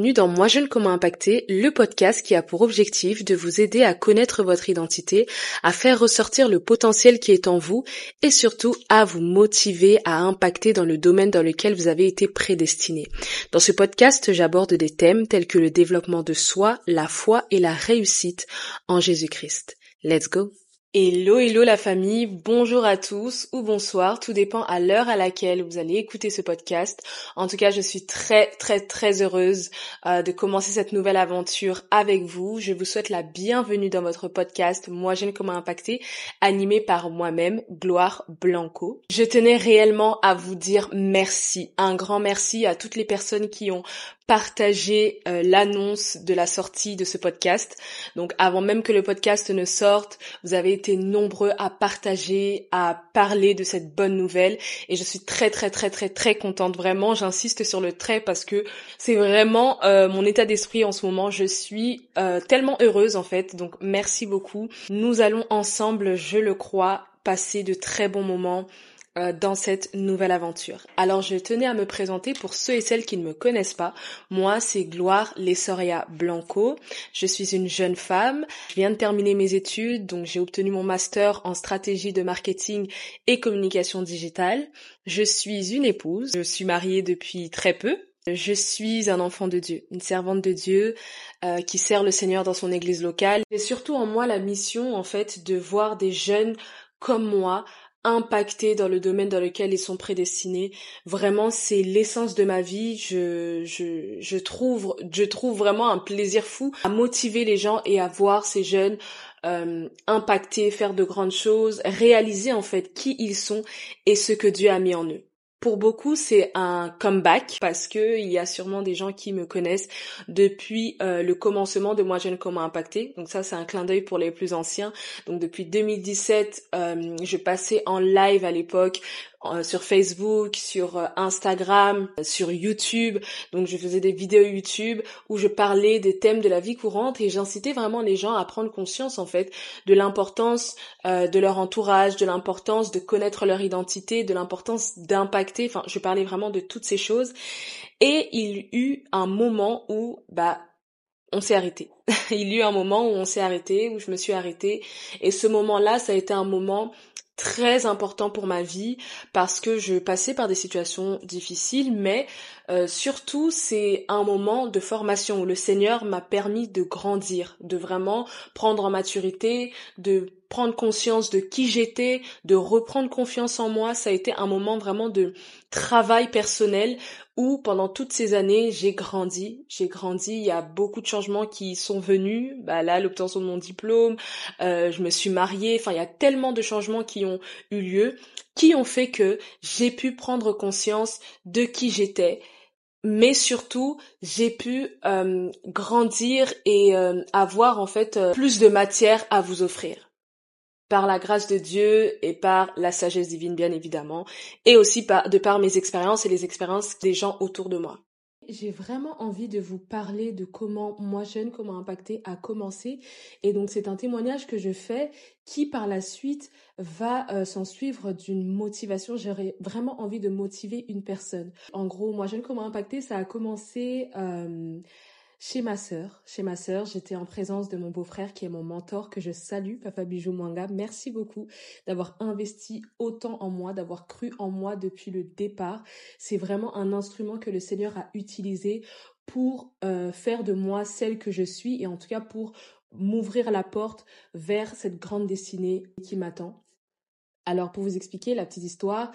Bienvenue dans Moi Jeune Comment Impacter, le podcast qui a pour objectif de vous aider à connaître votre identité, à faire ressortir le potentiel qui est en vous et surtout à vous motiver à impacter dans le domaine dans lequel vous avez été prédestiné. Dans ce podcast, j'aborde des thèmes tels que le développement de soi, la foi et la réussite en Jésus-Christ. Let's go! Hello, hello la famille, bonjour à tous ou bonsoir, tout dépend à l'heure à laquelle vous allez écouter ce podcast. En tout cas, je suis très très très heureuse euh, de commencer cette nouvelle aventure avec vous. Je vous souhaite la bienvenue dans votre podcast Moi j'aime comment impacter, animé par moi-même, Gloire Blanco. Je tenais réellement à vous dire merci, un grand merci à toutes les personnes qui ont partager euh, l'annonce de la sortie de ce podcast. Donc avant même que le podcast ne sorte, vous avez été nombreux à partager, à parler de cette bonne nouvelle et je suis très très très très très contente vraiment. J'insiste sur le très parce que c'est vraiment euh, mon état d'esprit en ce moment. Je suis euh, tellement heureuse en fait. Donc merci beaucoup. Nous allons ensemble, je le crois, passer de très bons moments euh, dans cette nouvelle aventure. Alors je tenais à me présenter pour ceux et celles qui ne me connaissent pas. Moi, c'est Gloire Lesoria Blanco. Je suis une jeune femme. Je viens de terminer mes études, donc j'ai obtenu mon master en stratégie de marketing et communication digitale. Je suis une épouse. Je suis mariée depuis très peu. Je suis un enfant de Dieu, une servante de Dieu euh, qui sert le Seigneur dans son église locale. Et surtout en moi la mission en fait de voir des jeunes comme moi impactés dans le domaine dans lequel ils sont prédestinés. Vraiment, c'est l'essence de ma vie. Je, je, je trouve, je trouve vraiment un plaisir fou à motiver les gens et à voir ces jeunes euh, impacter, faire de grandes choses, réaliser en fait qui ils sont et ce que Dieu a mis en eux. Pour beaucoup, c'est un comeback parce que il y a sûrement des gens qui me connaissent depuis euh, le commencement de Moi Jeune Comment Impacter. Donc ça, c'est un clin d'œil pour les plus anciens. Donc depuis 2017, euh, je passais en live à l'époque euh, sur Facebook, sur euh, Instagram, sur YouTube. Donc je faisais des vidéos YouTube où je parlais des thèmes de la vie courante et j'incitais vraiment les gens à prendre conscience en fait de l'importance euh, de leur entourage, de l'importance de connaître leur identité, de l'importance d'impacter. Enfin, je parlais vraiment de toutes ces choses. Et il y eut un moment où bah on s'est arrêté. il y eut un moment où on s'est arrêté, où je me suis arrêtée. Et ce moment-là, ça a été un moment très important pour ma vie parce que je passais par des situations difficiles, mais euh, surtout c'est un moment de formation où le Seigneur m'a permis de grandir, de vraiment prendre en maturité, de prendre conscience de qui j'étais, de reprendre confiance en moi. Ça a été un moment vraiment de travail personnel où pendant toutes ces années j'ai grandi, j'ai grandi, il y a beaucoup de changements qui sont venus, bah là l'obtention de mon diplôme, euh, je me suis mariée, enfin il y a tellement de changements qui ont eu lieu, qui ont fait que j'ai pu prendre conscience de qui j'étais, mais surtout j'ai pu euh, grandir et euh, avoir en fait plus de matière à vous offrir par la grâce de Dieu et par la sagesse divine bien évidemment, et aussi de par mes expériences et les expériences des gens autour de moi. J'ai vraiment envie de vous parler de comment moi jeune, comment impacter a commencé. Et donc c'est un témoignage que je fais qui par la suite va euh, s'en suivre d'une motivation. J'aurais vraiment envie de motiver une personne. En gros, moi jeune, comment impacter, ça a commencé... Euh, chez ma sœur. Chez ma sœur, j'étais en présence de mon beau-frère qui est mon mentor que je salue, Papa Bijou Mwanga. Merci beaucoup d'avoir investi autant en moi, d'avoir cru en moi depuis le départ. C'est vraiment un instrument que le Seigneur a utilisé pour euh, faire de moi celle que je suis et en tout cas pour m'ouvrir la porte vers cette grande destinée qui m'attend. Alors pour vous expliquer la petite histoire,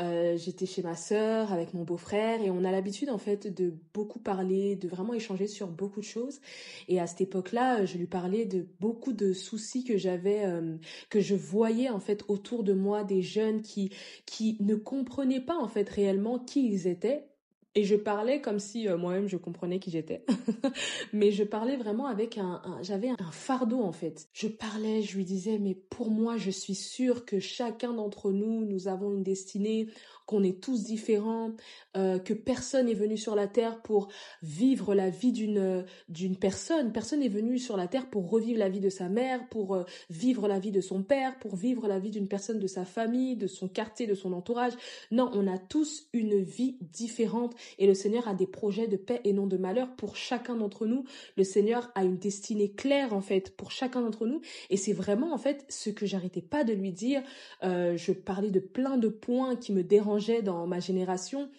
euh, j'étais chez ma sœur avec mon beau-frère et on a l'habitude en fait de beaucoup parler, de vraiment échanger sur beaucoup de choses. Et à cette époque-là, je lui parlais de beaucoup de soucis que j'avais, euh, que je voyais en fait autour de moi, des jeunes qui qui ne comprenaient pas en fait réellement qui ils étaient et je parlais comme si euh, moi-même je comprenais qui j'étais. mais je parlais vraiment avec un, j'avais un fardeau en fait. Je parlais, je lui disais mais pour moi je suis sûre que chacun d'entre nous nous avons une destinée qu'on est tous différents, euh, que personne n'est venu sur la terre pour vivre la vie d'une d'une personne. Personne n'est venu sur la terre pour revivre la vie de sa mère, pour euh, vivre la vie de son père, pour vivre la vie d'une personne de sa famille, de son quartier, de son entourage. Non, on a tous une vie différente et le Seigneur a des projets de paix et non de malheur pour chacun d'entre nous. Le Seigneur a une destinée claire en fait pour chacun d'entre nous et c'est vraiment en fait ce que j'arrêtais pas de lui dire. Euh, je parlais de plein de points qui me dérangeaient dans ma génération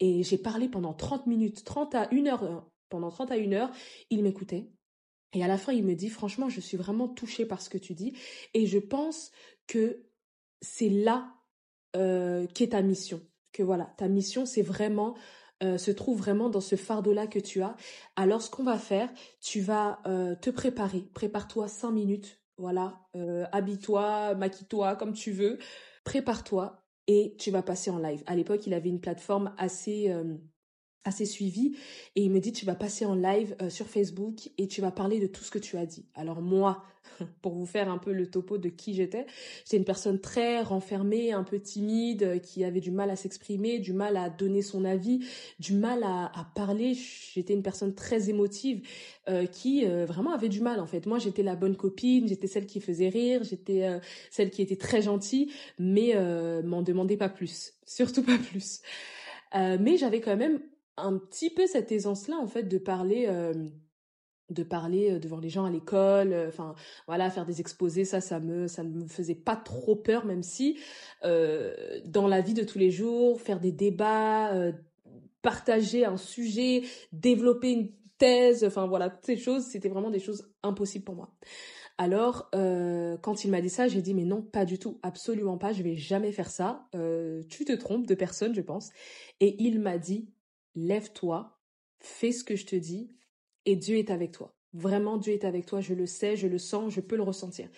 et j'ai parlé pendant 30 minutes, 30 à 1 heure, euh, pendant 30 à 1 heure, il m'écoutait. Et à la fin, il me dit, franchement, je suis vraiment touchée par ce que tu dis. Et je pense que c'est là euh, qu'est ta mission. Que voilà, ta mission, c'est vraiment euh, se trouve vraiment dans ce fardeau-là que tu as. Alors, ce qu'on va faire, tu vas te préparer. Prépare-toi cinq minutes. Voilà, habille-toi, maquille-toi comme tu veux. Prépare-toi et tu vas passer en live. À l'époque, il avait une plateforme assez euh, assez suivi et il me dit tu vas passer en live euh, sur Facebook et tu vas parler de tout ce que tu as dit. Alors moi, pour vous faire un peu le topo de qui j'étais, j'étais une personne très renfermée, un peu timide, euh, qui avait du mal à s'exprimer, du mal à donner son avis, du mal à, à parler. J'étais une personne très émotive euh, qui euh, vraiment avait du mal en fait. Moi j'étais la bonne copine, j'étais celle qui faisait rire, j'étais euh, celle qui était très gentille, mais m'en demandez pas plus, surtout pas plus. mais j'avais quand même un petit peu cette aisance-là, en fait, de parler, de parler devant les gens à l'école, enfin, voilà, faire des exposés, ça, ça me, ça me faisait pas trop peur, même si, dans la vie de tous les jours, faire des débats, partager un sujet, développer une thèse, enfin, voilà, toutes ces choses, c'était vraiment des choses impossibles pour moi. Alors, quand il m'a dit ça, j'ai dit mais non, pas du tout, absolument pas, je vais jamais faire ça. Tu te trompes de personne, je pense. Et il m'a dit lève-toi, fais ce que je te dis, et Dieu est avec toi. Vraiment, Dieu est avec toi, je le sais, je le sens, je peux le ressentir.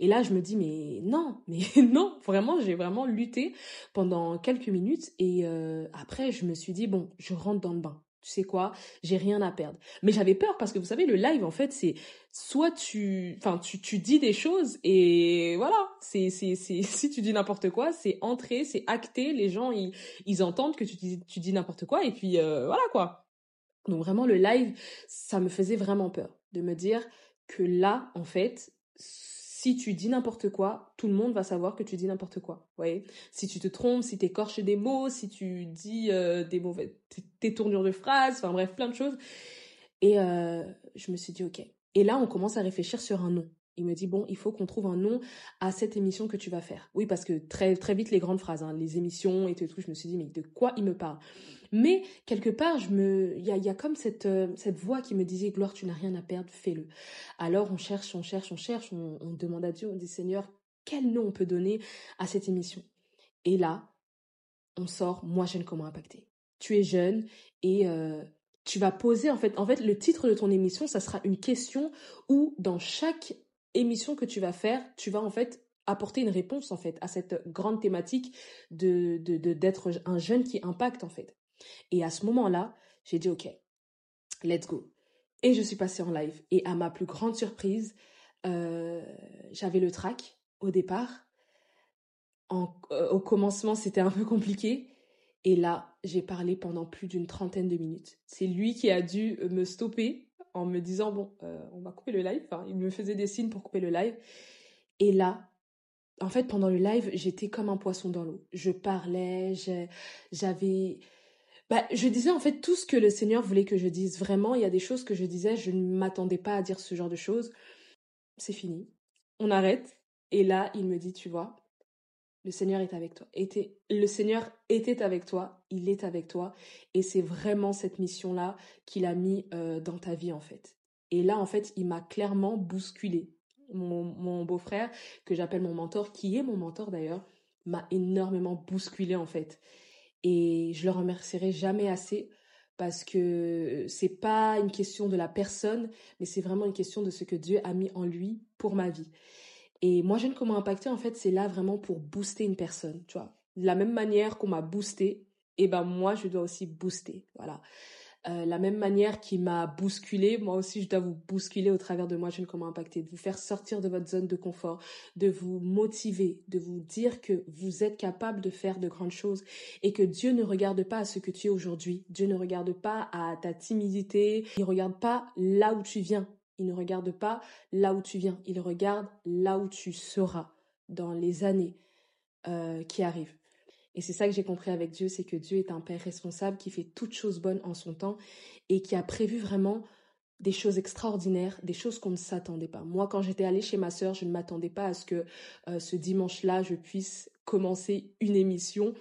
Et là, je me dis, mais non, mais non, vraiment, j'ai vraiment lutté pendant quelques minutes. Et euh, après, je me suis dit, bon, je rentre dans le bain. Tu sais quoi, j'ai rien à perdre. Mais j'avais peur parce que vous savez, le live, en fait, c'est soit tu, enfin, tu, tu dis des choses et voilà, c'est, c'est, c'est, si tu dis n'importe quoi, c'est entré, c'est acté, les gens, ils, ils entendent que tu dis, tu dis n'importe quoi et puis euh, voilà quoi. Donc vraiment, le live, ça me faisait vraiment peur de me dire que là, en fait, si tu dis n'importe quoi, tout le monde va savoir que tu dis n'importe quoi. Voyez? Si tu te trompes, si tu écorches des mots, si tu dis euh, des mauvais, tes tournures de phrases, enfin bref, plein de choses. Et euh, je me suis dit, ok. Et là, on commence à réfléchir sur un nom. Il me dit bon, il faut qu'on trouve un nom à cette émission que tu vas faire. Oui, parce que très très vite les grandes phrases, hein, les émissions et tout, Je me suis dit mais de quoi il me parle? Mais quelque part, je me, il y a, comme cette euh, cette voix qui me disait Gloire, tu n'as rien à perdre, fais-le. Alors on cherche, on cherche, on cherche, on, demande à Dieu, on dit Seigneur, quel nom on peut donner à cette émission? Et là, on sort Moi jeune comment impacter. Tu es jeune et euh, tu vas poser en fait, en fait, le titre de ton émission, ça sera une question où dans chaque émission que tu vas faire, tu vas en fait apporter une réponse en fait à cette grande thématique de d'être de, un jeune qui impacte en fait. Et à ce moment-là, j'ai dit OK, let's go. Et je suis passée en live. Et à ma plus grande surprise, euh, j'avais le track au départ. Euh, au commencement, c'était un peu compliqué. Et là, j'ai parlé pendant plus d'une trentaine de minutes. C'est lui qui a dû me stopper en me disant, bon, euh, on va couper le live. Enfin, il me faisait des signes pour couper le live. Et là, en fait, pendant le live, j'étais comme un poisson dans l'eau. Je parlais, j'avais bah, je disais en fait tout ce que le Seigneur voulait que je dise. Vraiment, il y a des choses que je disais, je ne m'attendais pas à dire ce genre de choses. C'est fini. On arrête. Et là, il me dit, tu vois, le Seigneur est avec toi. Était, le Seigneur était avec toi, il est avec toi. Et c'est vraiment cette mission-là qu'il a mis euh, dans ta vie, en fait. Et là, en fait, il m'a clairement bousculé. Mon, mon beau-frère, que j'appelle mon mentor, qui est mon mentor d'ailleurs, m'a énormément bousculé, en fait. Et je le remercierai jamais assez parce que c'est pas une question de la personne, mais c'est vraiment une question de ce que Dieu a mis en lui pour ma vie. Et moi, Jeune Comment Impacter, en fait, c'est là vraiment pour booster une personne, tu vois. De la même manière qu'on m'a boosté, et eh ben moi, je dois aussi booster, voilà. Euh, la même manière qui m'a bousculé, moi aussi je dois vous bousculer au travers de moi, je ne comment impacter, de vous faire sortir de votre zone de confort, de vous motiver, de vous dire que vous êtes capable de faire de grandes choses et que Dieu ne regarde pas à ce que tu es aujourd'hui. Dieu ne regarde pas à ta timidité, il regarde pas là où tu viens. Il ne regarde pas là où tu viens, il regarde là où tu seras dans les années euh, qui arrivent. Et c'est ça que j'ai compris avec Dieu, c'est que Dieu est un Père responsable qui fait toutes choses bonnes en son temps et qui a prévu vraiment des choses extraordinaires, des choses qu'on ne s'attendait pas. Moi, quand j'étais allée chez ma sœur, je ne m'attendais pas à ce que euh, ce dimanche-là, je puisse commencer une émission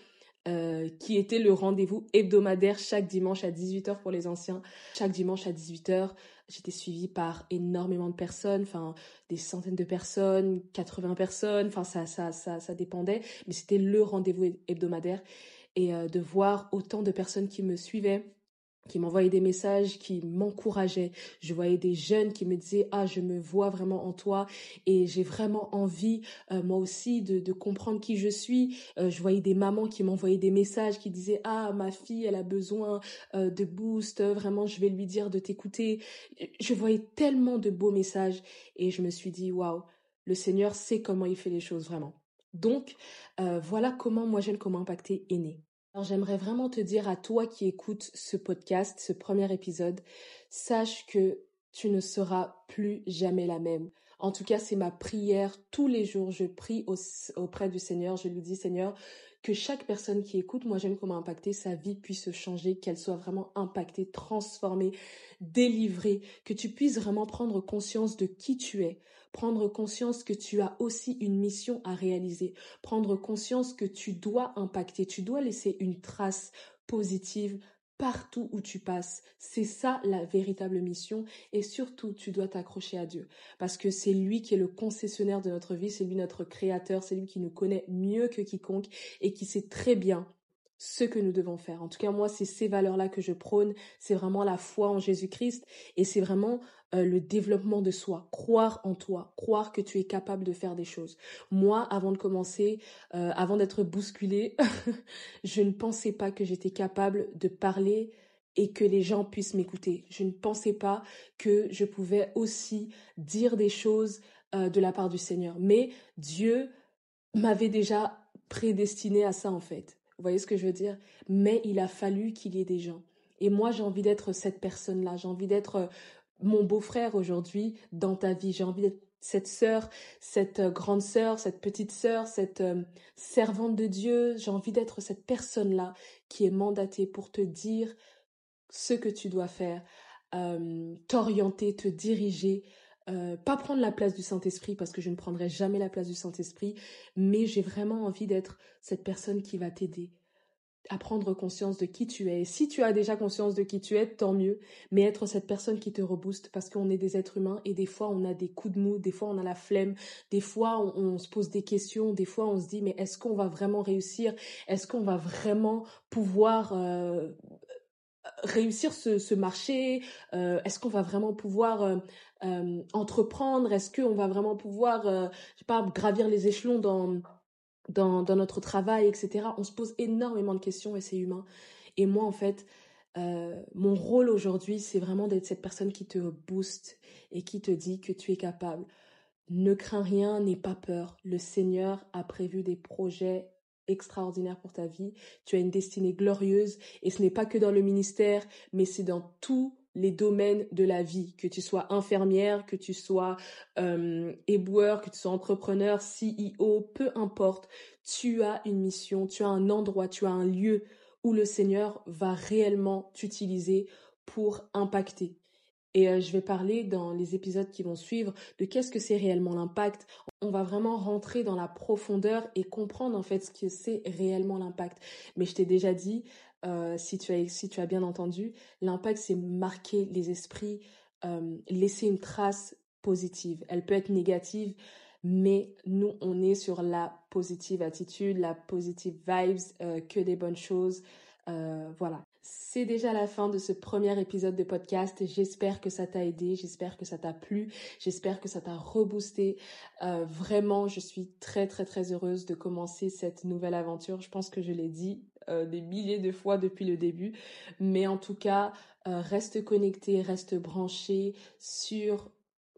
euh, qui était le rendez-vous hebdomadaire chaque dimanche à 18h pour les anciens. Chaque dimanche à 18h, j'étais suivie par énormément de personnes, enfin des centaines de personnes, 80 personnes, enfin ça ça ça ça dépendait, mais c'était le rendez-vous hebdomadaire. Et euh, de voir autant de personnes qui me suivaient qui m'envoyaient des messages, qui m'encourageaient. Je voyais des jeunes qui me disaient ah je me vois vraiment en toi et j'ai vraiment envie euh, moi aussi de, de, comprendre qui je suis. Euh, je voyais des mamans qui m'envoyaient des messages qui disaient ah ma fille elle a besoin euh, de boost vraiment je vais lui dire de t'écouter. Je voyais tellement de beaux messages et je me suis dit waouh le Seigneur sait comment il fait les choses vraiment. Donc voilà comment moi j'aime comment impacter est né. Alors j'aimerais vraiment te dire à toi qui écoutes ce podcast, ce premier épisode, sache que tu ne seras plus jamais la même. En tout cas, c'est ma prière tous les jours. Je prie auprès du Seigneur. Je lui dis, Seigneur, que chaque personne qui écoute, moi j'aime comment impacter sa vie puisse changer, qu'elle soit vraiment impactée, transformée, délivrée, que tu puisses vraiment prendre conscience de qui tu es, prendre conscience que tu as aussi une mission à réaliser, prendre conscience que tu dois impacter, tu dois laisser une trace positive partout où tu passes. C'est ça la véritable mission. Et surtout tu dois t'accrocher à Dieu. Parce que c'est lui qui est le concessionnaire de notre vie, c'est lui notre créateur, c'est lui qui nous connaît mieux que quiconque et qui sait très bien ce que nous devons faire. En tout cas, moi, c'est ces valeurs-là que je prône. C'est vraiment la foi en Jésus-Christ. Et c'est vraiment euh, le développement de soi. Croire en toi, croire que tu es capable de faire des choses. Moi, avant de commencer, euh, avant d'être bousculée, je ne pensais pas que j'étais capable de parler et que les gens puissent m'écouter. Je ne pensais pas que je pouvais aussi dire des choses euh, de la part du Seigneur. Mais Dieu m'avait déjà prédestiné à ça en fait. Vous voyez ce que je veux dire? Mais il a fallu qu'il y ait des gens. Et moi, j'ai envie d'être cette personne-là. J'ai envie d'être mon beau-frère aujourd'hui dans ta vie. J'ai envie d'être cette sœur, cette euh, grande sœur, cette petite sœur, cette euh, servante de Dieu. J'ai envie d'être cette personne-là qui est mandatée pour te dire ce que tu dois faire, t'orienter, te diriger, pas prendre la place du Saint-Esprit parce que je ne prendrai jamais la place du Saint-Esprit, mais j'ai vraiment envie d'être cette personne qui va t'aider à prendre conscience de qui tu es. Si tu as déjà conscience de qui tu es, tant mieux, mais être cette personne qui te rebooste parce qu'on est des êtres humains et des fois on a des coups de mou, des fois on a la flemme, des fois on, se pose des questions, des fois on se dit mais est-ce qu'on va vraiment réussir? Est-ce qu'on va vraiment pouvoir euh, réussir ce, marché? Euh, Est-ce qu'on va vraiment pouvoir euh, entreprendre? Est-ce qu'on va vraiment pouvoir, je sais pas, gravir les échelons dans, dans, dans notre travail, etc. On se pose énormément de questions et c'est humain. Et moi, en fait, mon rôle aujourd'hui, c'est vraiment d'être cette personne qui te booste et qui te dit que tu es capable. Ne crains rien, n'aie pas peur. Le Seigneur a prévu des projets extraordinaire pour ta vie. Tu as une destinée glorieuse et ce n'est pas que dans le ministère, mais c'est dans tous les domaines de la vie, que tu sois infirmière, que tu sois euh, éboueur, que tu sois entrepreneur, CEO, peu importe, tu as une mission, tu as un endroit, tu as un lieu où le Seigneur va réellement t'utiliser pour impacter. Et euh, je vais parler dans les épisodes qui vont suivre de qu'est-ce que c'est réellement l'impact. On va vraiment rentrer dans la profondeur et comprendre en fait ce que c'est réellement l'impact. Mais je t'ai déjà dit, euh, si, tu as, si tu as bien entendu, l'impact c'est marquer les esprits, euh, laisser une trace positive. Elle peut être négative, mais nous on est sur la positive attitude, la positive vibes, que des bonnes choses. voilà. C'est déjà la fin de ce premier épisode de podcast. J'espère que ça t'a aidé, j'espère que ça t'a plu, j'espère que ça t'a reboosté. Euh, vraiment, je suis très très très heureuse de commencer cette nouvelle aventure. Je pense que je l'ai dit euh, des milliers de fois depuis le début, mais en tout cas, euh, reste connecté, reste branché sur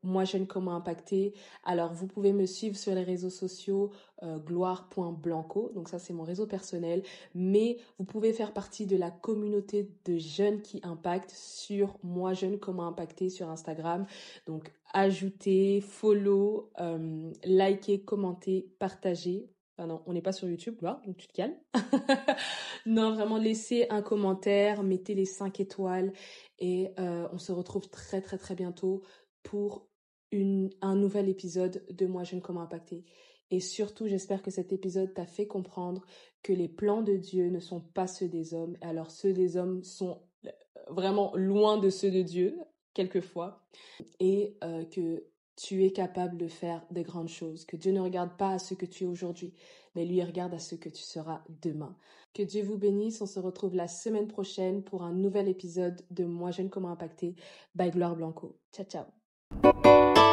moi jeune comment impacter. Alors vous pouvez me suivre sur les réseaux sociaux euh, gloire.blanco, donc ça c'est mon réseau personnel, mais vous pouvez faire partie de la communauté de jeunes qui impactent sur moi jeune comment impacter sur Instagram. Donc ajoutez, follow, euh, likez, commentez, partagez Ah non, on n'est pas sur YouTube, là, donc tu te calmes. non, vraiment, laissez un commentaire, mettez les 5 étoiles et euh, on se retrouve très très très bientôt pour un nouvel épisode de Moi Jeune Comment Impacter. Et surtout, j'espère que cet épisode t'a fait comprendre que les plans de Dieu ne sont pas ceux des hommes. Alors ceux des hommes sont euh, vraiment loin de ceux de Dieu, quelquefois. Et euh, que tu es capable de faire des grandes choses, que Dieu ne regarde pas à ce que tu es aujourd'hui, mais lui regarde à ce que tu seras demain. Que Dieu vous bénisse, on se retrouve la semaine prochaine pour un nouvel épisode de Moi Jeune Comment Impacter by Gloire Blanco. Ciao ciao Thank you.